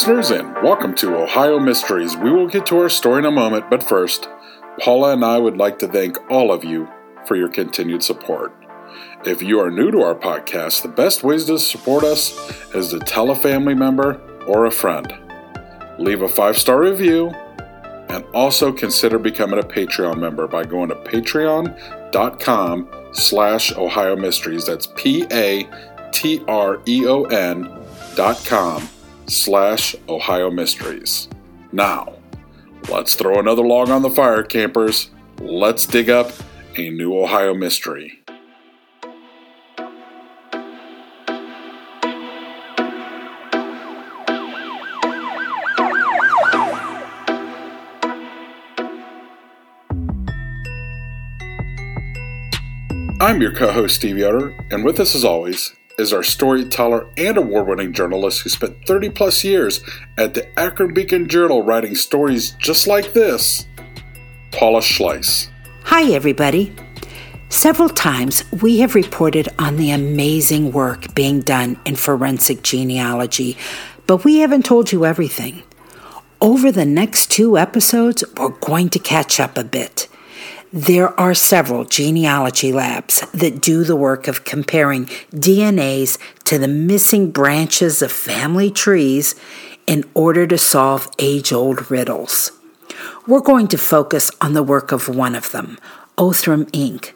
listeners, and welcome to Ohio Mysteries. We will get to our story in a moment, but first, Paula and I would like to thank all of you for your continued support. If you are new to our podcast, the best ways to support us is to tell a family member or a friend. Leave a five star review and also consider becoming a Patreon member by going to patreon.com slash Ohio Mysteries. That's P-A-T-R-E-O-N dot com slash Ohio Mysteries. Now, let's throw another log on the fire, campers. Let's dig up a new Ohio mystery. I'm your co host, Steve Yoder, and with us, as always, is our storyteller and award winning journalist who spent 30 plus years at the Akron Beacon Journal writing stories just like this, Paula Schleis. Hi, everybody. Several times we have reported on the amazing work being done in forensic genealogy, but we haven't told you everything. Over the next two episodes, we're going to catch up a bit. There are several genealogy labs that do the work of comparing DNAs to the missing branches of family trees in order to solve age old riddles. We're going to focus on the work of one of them, Othram Inc.,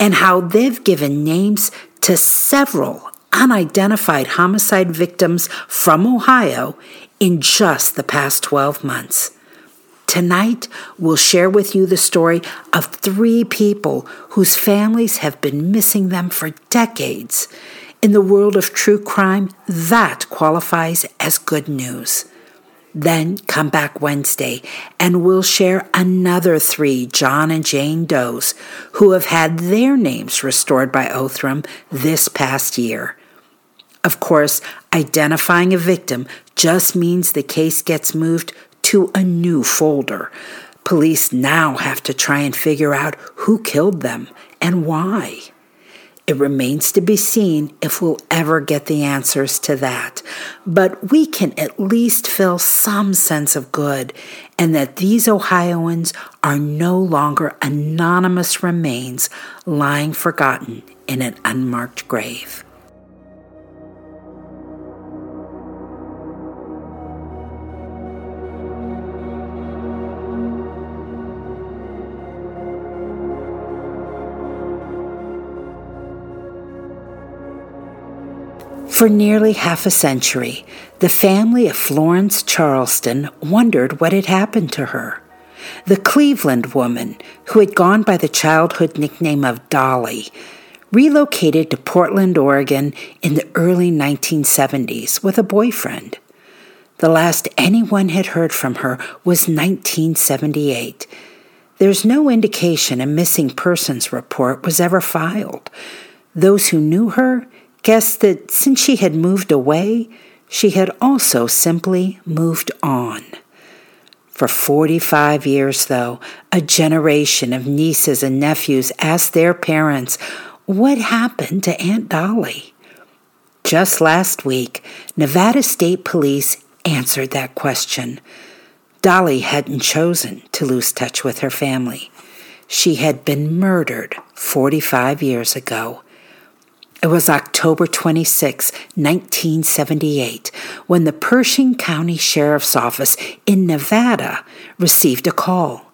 and how they've given names to several unidentified homicide victims from Ohio in just the past 12 months. Tonight, we'll share with you the story of three people whose families have been missing them for decades. In the world of true crime, that qualifies as good news. Then come back Wednesday and we'll share another three John and Jane Does who have had their names restored by Othram this past year. Of course, identifying a victim just means the case gets moved to a new folder. Police now have to try and figure out who killed them and why. It remains to be seen if we'll ever get the answers to that, but we can at least feel some sense of good and that these Ohioans are no longer anonymous remains lying forgotten in an unmarked grave. For nearly half a century, the family of Florence Charleston wondered what had happened to her. The Cleveland woman, who had gone by the childhood nickname of Dolly, relocated to Portland, Oregon in the early 1970s with a boyfriend. The last anyone had heard from her was 1978. There's no indication a missing persons report was ever filed. Those who knew her guessed that since she had moved away, she had also simply moved on. For 45 years, though, a generation of nieces and nephews asked their parents, What happened to Aunt Dolly? Just last week, Nevada State Police answered that question. Dolly hadn't chosen to lose touch with her family. She had been murdered 45 years ago. It was October 26, 1978, when the Pershing County Sheriff's Office in Nevada received a call.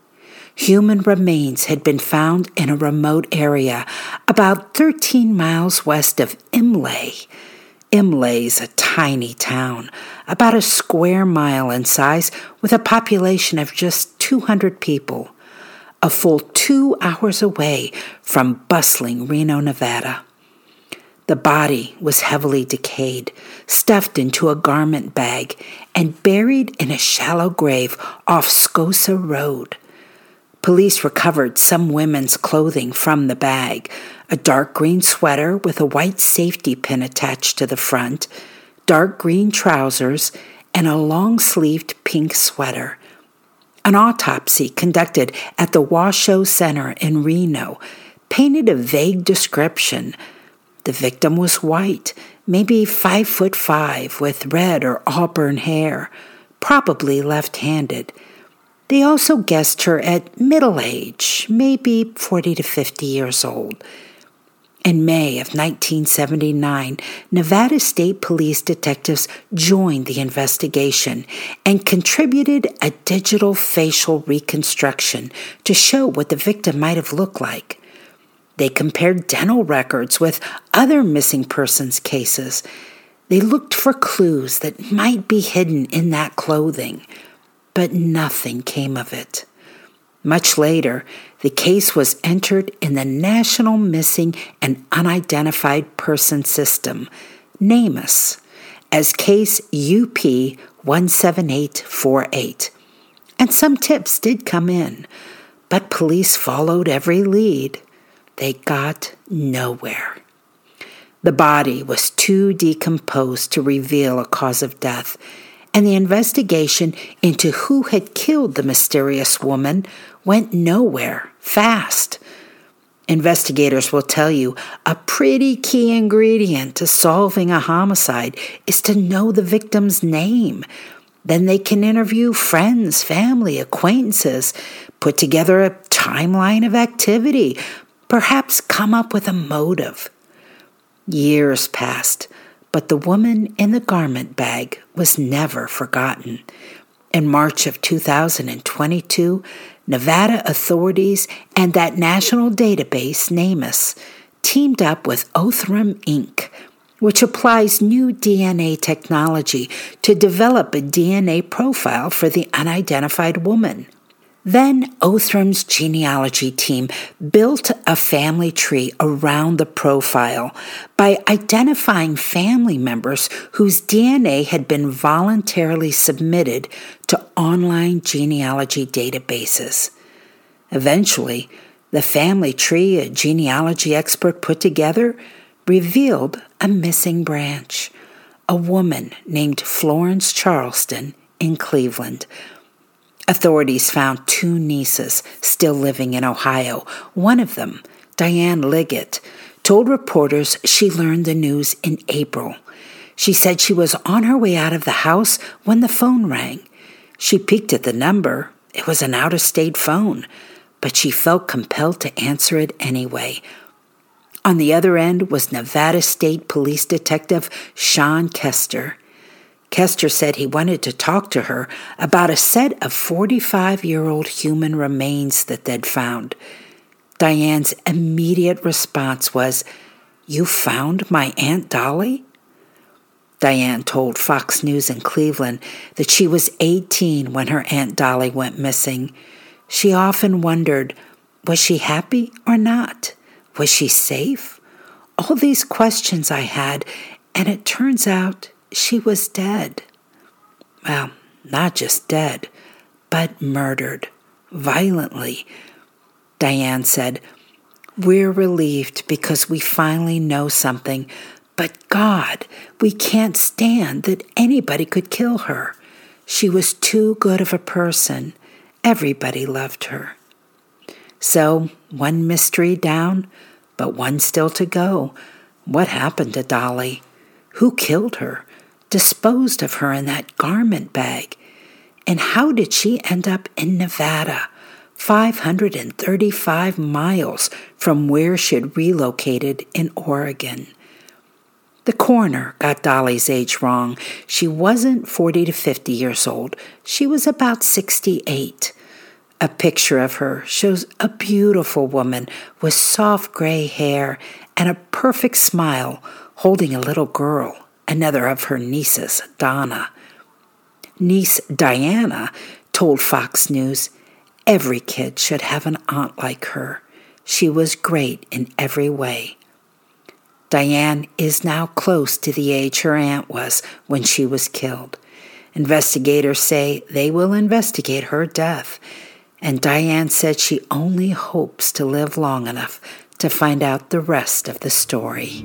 Human remains had been found in a remote area about 13 miles west of Imlay. Imlay is a tiny town, about a square mile in size, with a population of just 200 people, a full two hours away from bustling Reno, Nevada. The body was heavily decayed, stuffed into a garment bag, and buried in a shallow grave off Scosa Road. Police recovered some women's clothing from the bag a dark green sweater with a white safety pin attached to the front, dark green trousers, and a long sleeved pink sweater. An autopsy conducted at the Washoe Center in Reno painted a vague description the victim was white, maybe five foot five, with red or auburn hair, probably left handed. They also guessed her at middle age, maybe 40 to 50 years old. In May of 1979, Nevada State Police detectives joined the investigation and contributed a digital facial reconstruction to show what the victim might have looked like. They compared dental records with other missing persons cases. They looked for clues that might be hidden in that clothing, but nothing came of it. Much later, the case was entered in the National Missing and Unidentified Person System, NamUs, as case UP 17848. And some tips did come in, but police followed every lead. They got nowhere. The body was too decomposed to reveal a cause of death, and the investigation into who had killed the mysterious woman went nowhere fast. Investigators will tell you a pretty key ingredient to solving a homicide is to know the victim's name. Then they can interview friends, family, acquaintances, put together a timeline of activity, perhaps come up with a motive. Years passed, but the woman in the garment bag was never forgotten. In March of 2022, Nevada authorities and that national database, NamUs, teamed up with Othram Inc., which applies new DNA technology to develop a DNA profile for the unidentified woman. Then Othram's genealogy team built a family tree around the profile by identifying family members whose DNA had been voluntarily submitted to online genealogy databases. Eventually, the family tree a genealogy expert put together revealed a missing branch a woman named Florence Charleston in Cleveland Authorities found two nieces still living in Ohio. One of them, Diane Liggett, told reporters she learned the news in April. She said she was on her way out of the house when the phone rang. She peeked at the number. It was an out of state phone, but she felt compelled to answer it anyway. On the other end was Nevada State Police Detective Sean Kester. Kester said he wanted to talk to her about a set of 45 year old human remains that they'd found. Diane's immediate response was, You found my Aunt Dolly? Diane told Fox News in Cleveland that she was 18 when her Aunt Dolly went missing. She often wondered, was she happy or not? Was she safe? All these questions I had, and it turns out she was dead. Well, not just dead, but murdered violently. Diane said, We're relieved because we finally know something, but God, we can't stand that anybody could kill her. She was too good of a person. Everybody loved her. So, one mystery down, but one still to go. What happened to Dolly? Who killed her? Disposed of her in that garment bag? And how did she end up in Nevada, 535 miles from where she'd relocated in Oregon. The coroner got Dolly's age wrong. She wasn't 40 to 50 years old. She was about 68. A picture of her shows a beautiful woman with soft gray hair and a perfect smile holding a little girl, another of her nieces, Donna. Niece Diana told Fox News every kid should have an aunt like her. She was great in every way. Diane is now close to the age her aunt was when she was killed. Investigators say they will investigate her death, and Diane said she only hopes to live long enough to find out the rest of the story.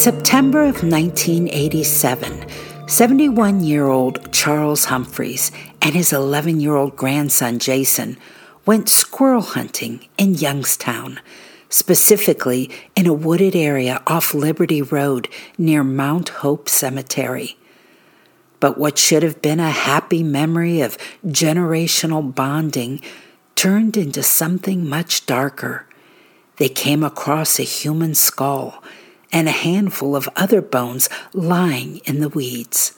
September of 1987, 71 year old Charles Humphreys and his 11 year old grandson Jason went squirrel hunting in Youngstown, specifically in a wooded area off Liberty Road near Mount Hope Cemetery. But what should have been a happy memory of generational bonding turned into something much darker. They came across a human skull and a handful of other bones lying in the weeds.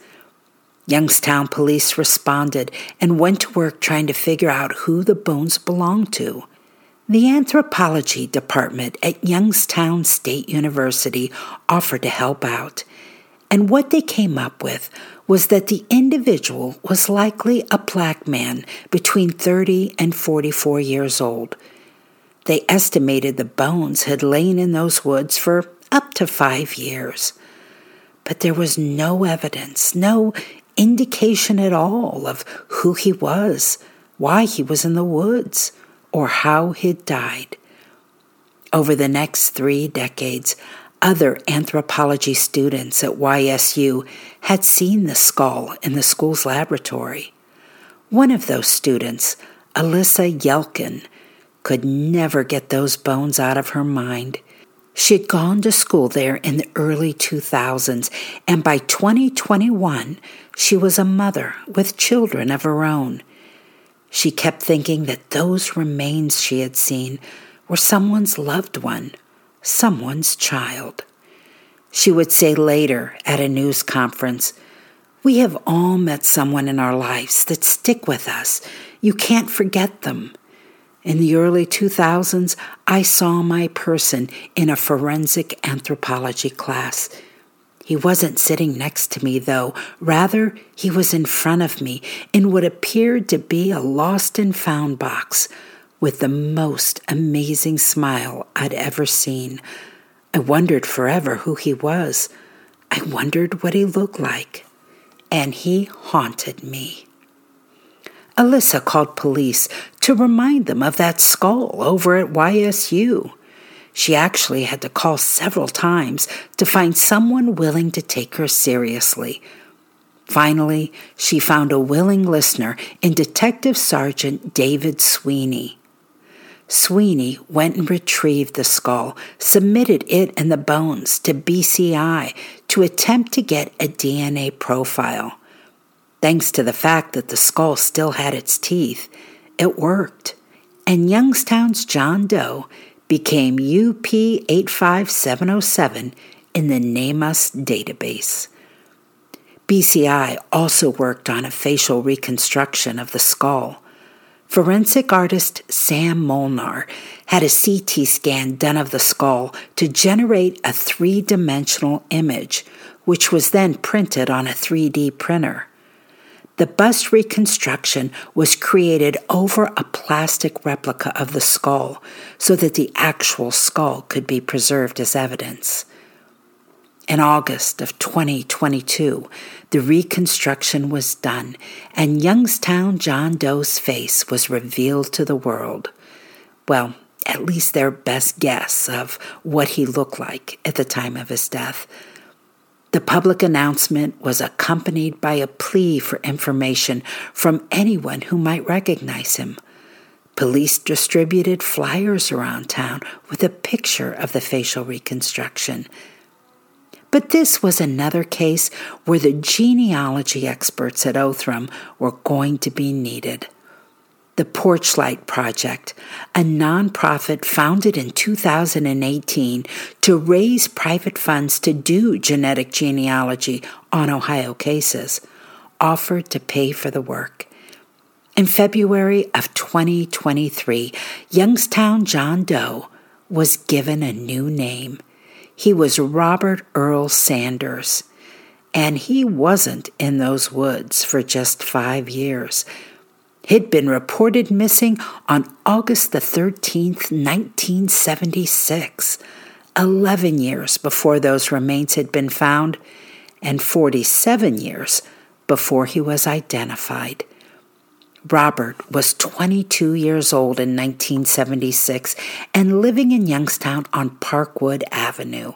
Youngstown police responded and went to work trying to figure out who the bones belonged to. The anthropology department at Youngstown State University offered to help out, and what they came up with was that the individual was likely a black man between 30 and 44 years old. They estimated the bones had lain in those woods for up to five years. But there was no evidence, no indication at all of who he was, why he was in the woods, or how he'd died. Over the next three decades, other anthropology students at YSU had seen the skull in the school's laboratory. One of those students, Alyssa Yelkin, could never get those bones out of her mind. She'd gone to school there in the early 2000s, and by 2021, she was a mother with children of her own. She kept thinking that those remains she had seen were someone's loved one, someone's child. She would say later at a news conference, We have all met someone in our lives that stick with us. You can't forget them. In the early 2000s, I saw my person in a forensic anthropology class. He wasn't sitting next to me, though. Rather, he was in front of me in what appeared to be a lost and found box with the most amazing smile I'd ever seen. I wondered forever who he was. I wondered what he looked like. And he haunted me. Alyssa called police to remind them of that skull over at YSU. She actually had to call several times to find someone willing to take her seriously. Finally, she found a willing listener in Detective Sergeant David Sweeney. Sweeney went and retrieved the skull, submitted it and the bones to BCI to attempt to get a DNA profile. Thanks to the fact that the skull still had its teeth, it worked. And Youngstown's John Doe became UP 85707 in the NamUs database. BCI also worked on a facial reconstruction of the skull. Forensic artist Sam Molnar had a CT scan done of the skull to generate a three dimensional image, which was then printed on a 3D printer. The bust reconstruction was created over a plastic replica of the skull so that the actual skull could be preserved as evidence. In August of 2022, the reconstruction was done, and Youngstown John Doe's face was revealed to the world. Well, at least their best guess of what he looked like at the time of his death. The public announcement was accompanied by a plea for information from anyone who might recognize him. Police distributed flyers around town with a picture of the facial reconstruction. But this was another case where the genealogy experts at Othram were going to be needed. The Porchlight Project, a nonprofit founded in 2018 to raise private funds to do genetic genealogy on Ohio cases, offered to pay for the work. In February of 2023, Youngstown John Doe was given a new name. He was Robert Earl Sanders, and he wasn't in those woods for just five years. He'd been reported missing on August the 13th, 1976, 11 years before those remains had been found, and 47 years before he was identified. Robert was 22 years old in 1976 and living in Youngstown on Parkwood Avenue.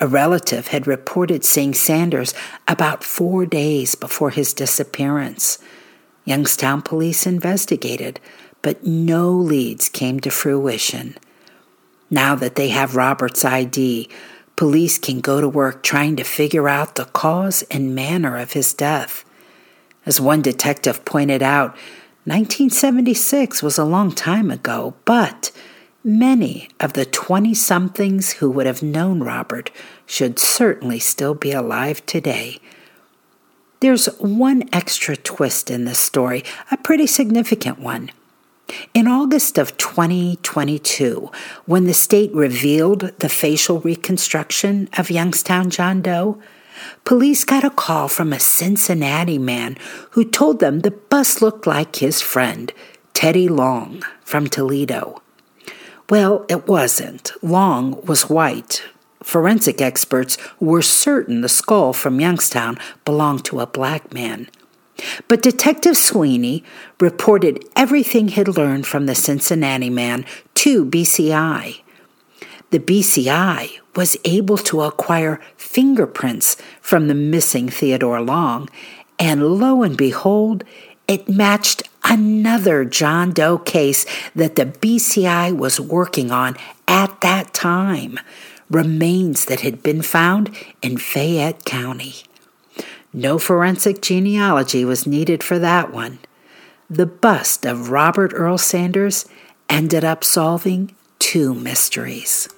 A relative had reported seeing Sanders about four days before his disappearance. Youngstown police investigated, but no leads came to fruition. Now that they have Robert's ID, police can go to work trying to figure out the cause and manner of his death. As one detective pointed out, 1976 was a long time ago, but many of the 20 somethings who would have known Robert should certainly still be alive today. There's one extra twist in this story, a pretty significant one. In August of 2022, when the state revealed the facial reconstruction of Youngstown John Doe, police got a call from a Cincinnati man who told them the bus looked like his friend, Teddy Long from Toledo. Well, it wasn't. Long was white, Forensic experts were certain the skull from Youngstown belonged to a black man. But Detective Sweeney reported everything he'd learned from the Cincinnati man to BCI. The BCI was able to acquire fingerprints from the missing Theodore Long, and lo and behold, it matched another John Doe case that the BCI was working on at that time remains that had been found in Fayette County. No forensic genealogy was needed for that one. The bust of Robert Earl Sanders ended up solving two mysteries.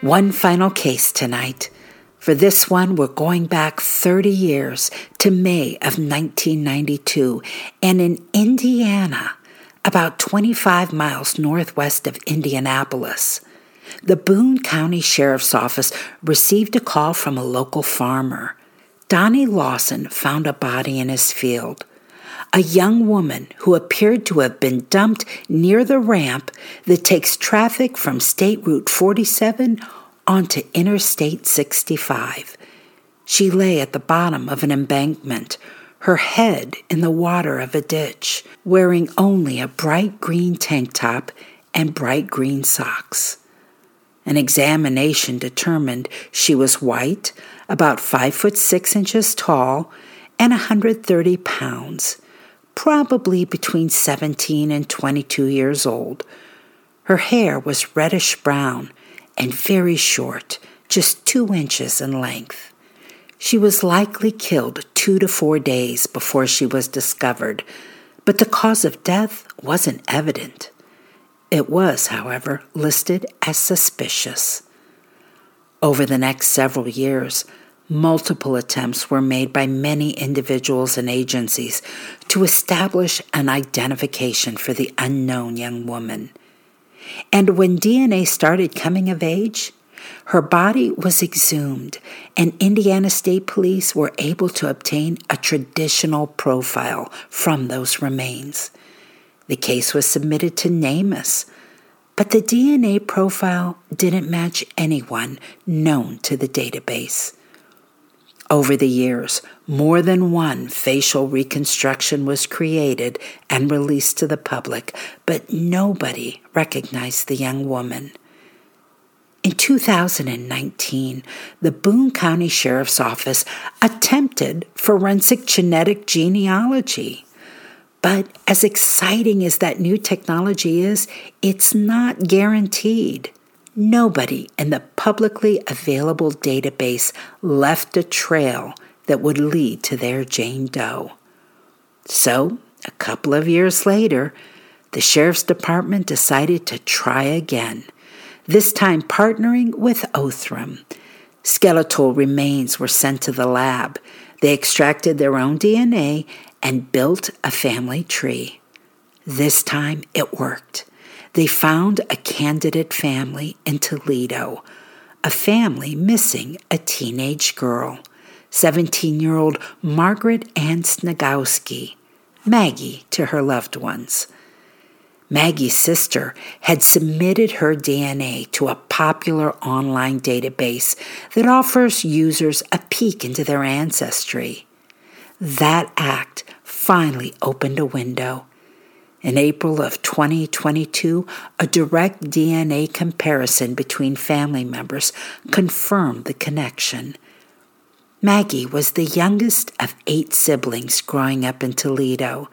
One final case tonight for this one, we're going back 30 years to May of 1992, and in Indiana, about 25 miles northwest of Indianapolis. The Boone County Sheriff's Office received a call from a local farmer. Donnie Lawson found a body in his field. A young woman who appeared to have been dumped near the ramp that takes traffic from State Route 47 onto Interstate 65. She lay at the bottom of an embankment, her head in the water of a ditch, wearing only a bright green tank top and bright green socks. An examination determined she was white, about five foot six inches tall, and 130 pounds, probably between 17 and 22 years old. Her hair was reddish brown and very short, just two inches in length. She was likely killed two to four days before she was discovered, but the cause of death wasn't evident. It was, however, listed as suspicious. Over the next several years, multiple attempts were made by many individuals and agencies to establish an identification for the unknown young woman. And when DNA started coming of age, her body was exhumed, and Indiana State Police were able to obtain a traditional profile from those remains. The case was submitted to NamUs, but the DNA profile didn't match anyone known to the database. Over the years, more than one facial reconstruction was created and released to the public, but nobody recognized the young woman. In 2019, the Boone County Sheriff's Office attempted forensic genetic genealogy. But as exciting as that new technology is, it's not guaranteed. Nobody in the publicly available database left a trail that would lead to their Jane Doe. So, a couple of years later, the Sheriff's Department decided to try again, this time partnering with Othram. Skeletal remains were sent to the lab. They extracted their own DNA and built a family tree. This time it worked they found a candidate family in Toledo, a family missing a teenage girl, 17 year old Margaret Ann Sniegowski, Maggie to her loved ones. Maggie's sister had submitted her DNA to a popular online database that offers users a peek into their ancestry. That act finally opened a window in April of 2022, a direct DNA comparison between family members confirmed the connection. Maggie was the youngest of eight siblings growing up in Toledo.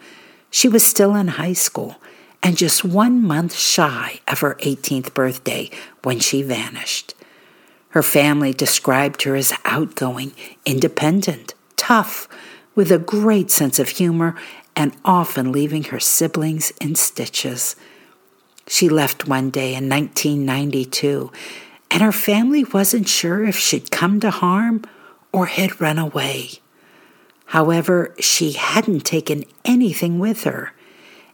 She was still in high school and just one month shy of her 18th birthday when she vanished. Her family described her as outgoing, independent, tough, with a great sense of humor and often leaving her siblings in stitches. She left one day in 1992, and her family wasn't sure if she'd come to harm or had run away. However, she hadn't taken anything with her,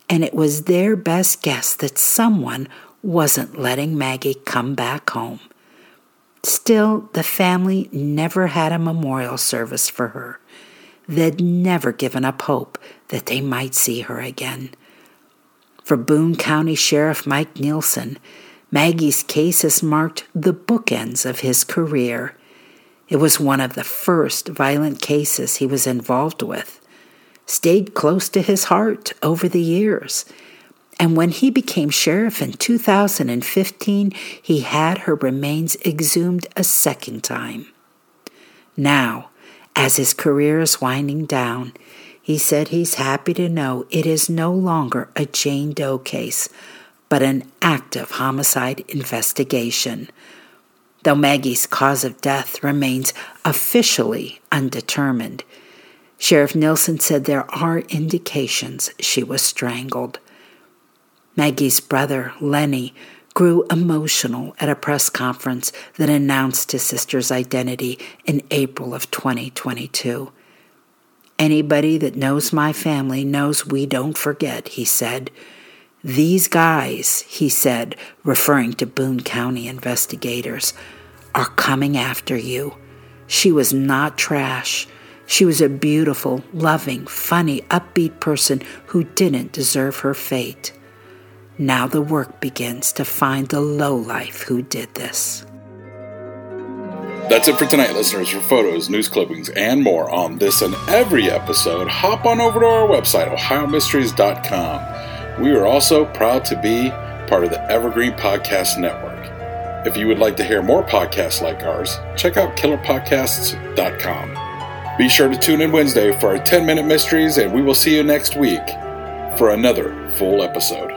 and it was their best guess that someone wasn't letting Maggie come back home. Still, the family never had a memorial service for her. They'd never given up hope that they might see her again. For Boone County Sheriff Mike Nielsen, Maggie's case has marked the bookends of his career. It was one of the first violent cases he was involved with, stayed close to his heart over the years. And when he became sheriff in 2015, he had her remains exhumed a second time. Now, as his career is winding down, he said he's happy to know it is no longer a Jane Doe case, but an active homicide investigation. Though Maggie's cause of death remains officially undetermined, Sheriff Nielsen said there are indications she was strangled. Maggie's brother, Lenny, grew emotional at a press conference that announced his sister's identity in April of 2022. Anybody that knows my family knows we don't forget, he said. These guys, he said, referring to Boone County investigators, are coming after you. She was not trash. She was a beautiful, loving, funny, upbeat person who didn't deserve her fate. Now the work begins to find the lowlife who did this. That's it for tonight, listeners. For photos, news clippings, and more on this and every episode, hop on over to our website, ohiomysteries.com. We are also proud to be part of the Evergreen Podcast Network. If you would like to hear more podcasts like ours, check out killerpodcasts.com. Be sure to tune in Wednesday for our 10 minute mysteries, and we will see you next week for another full episode.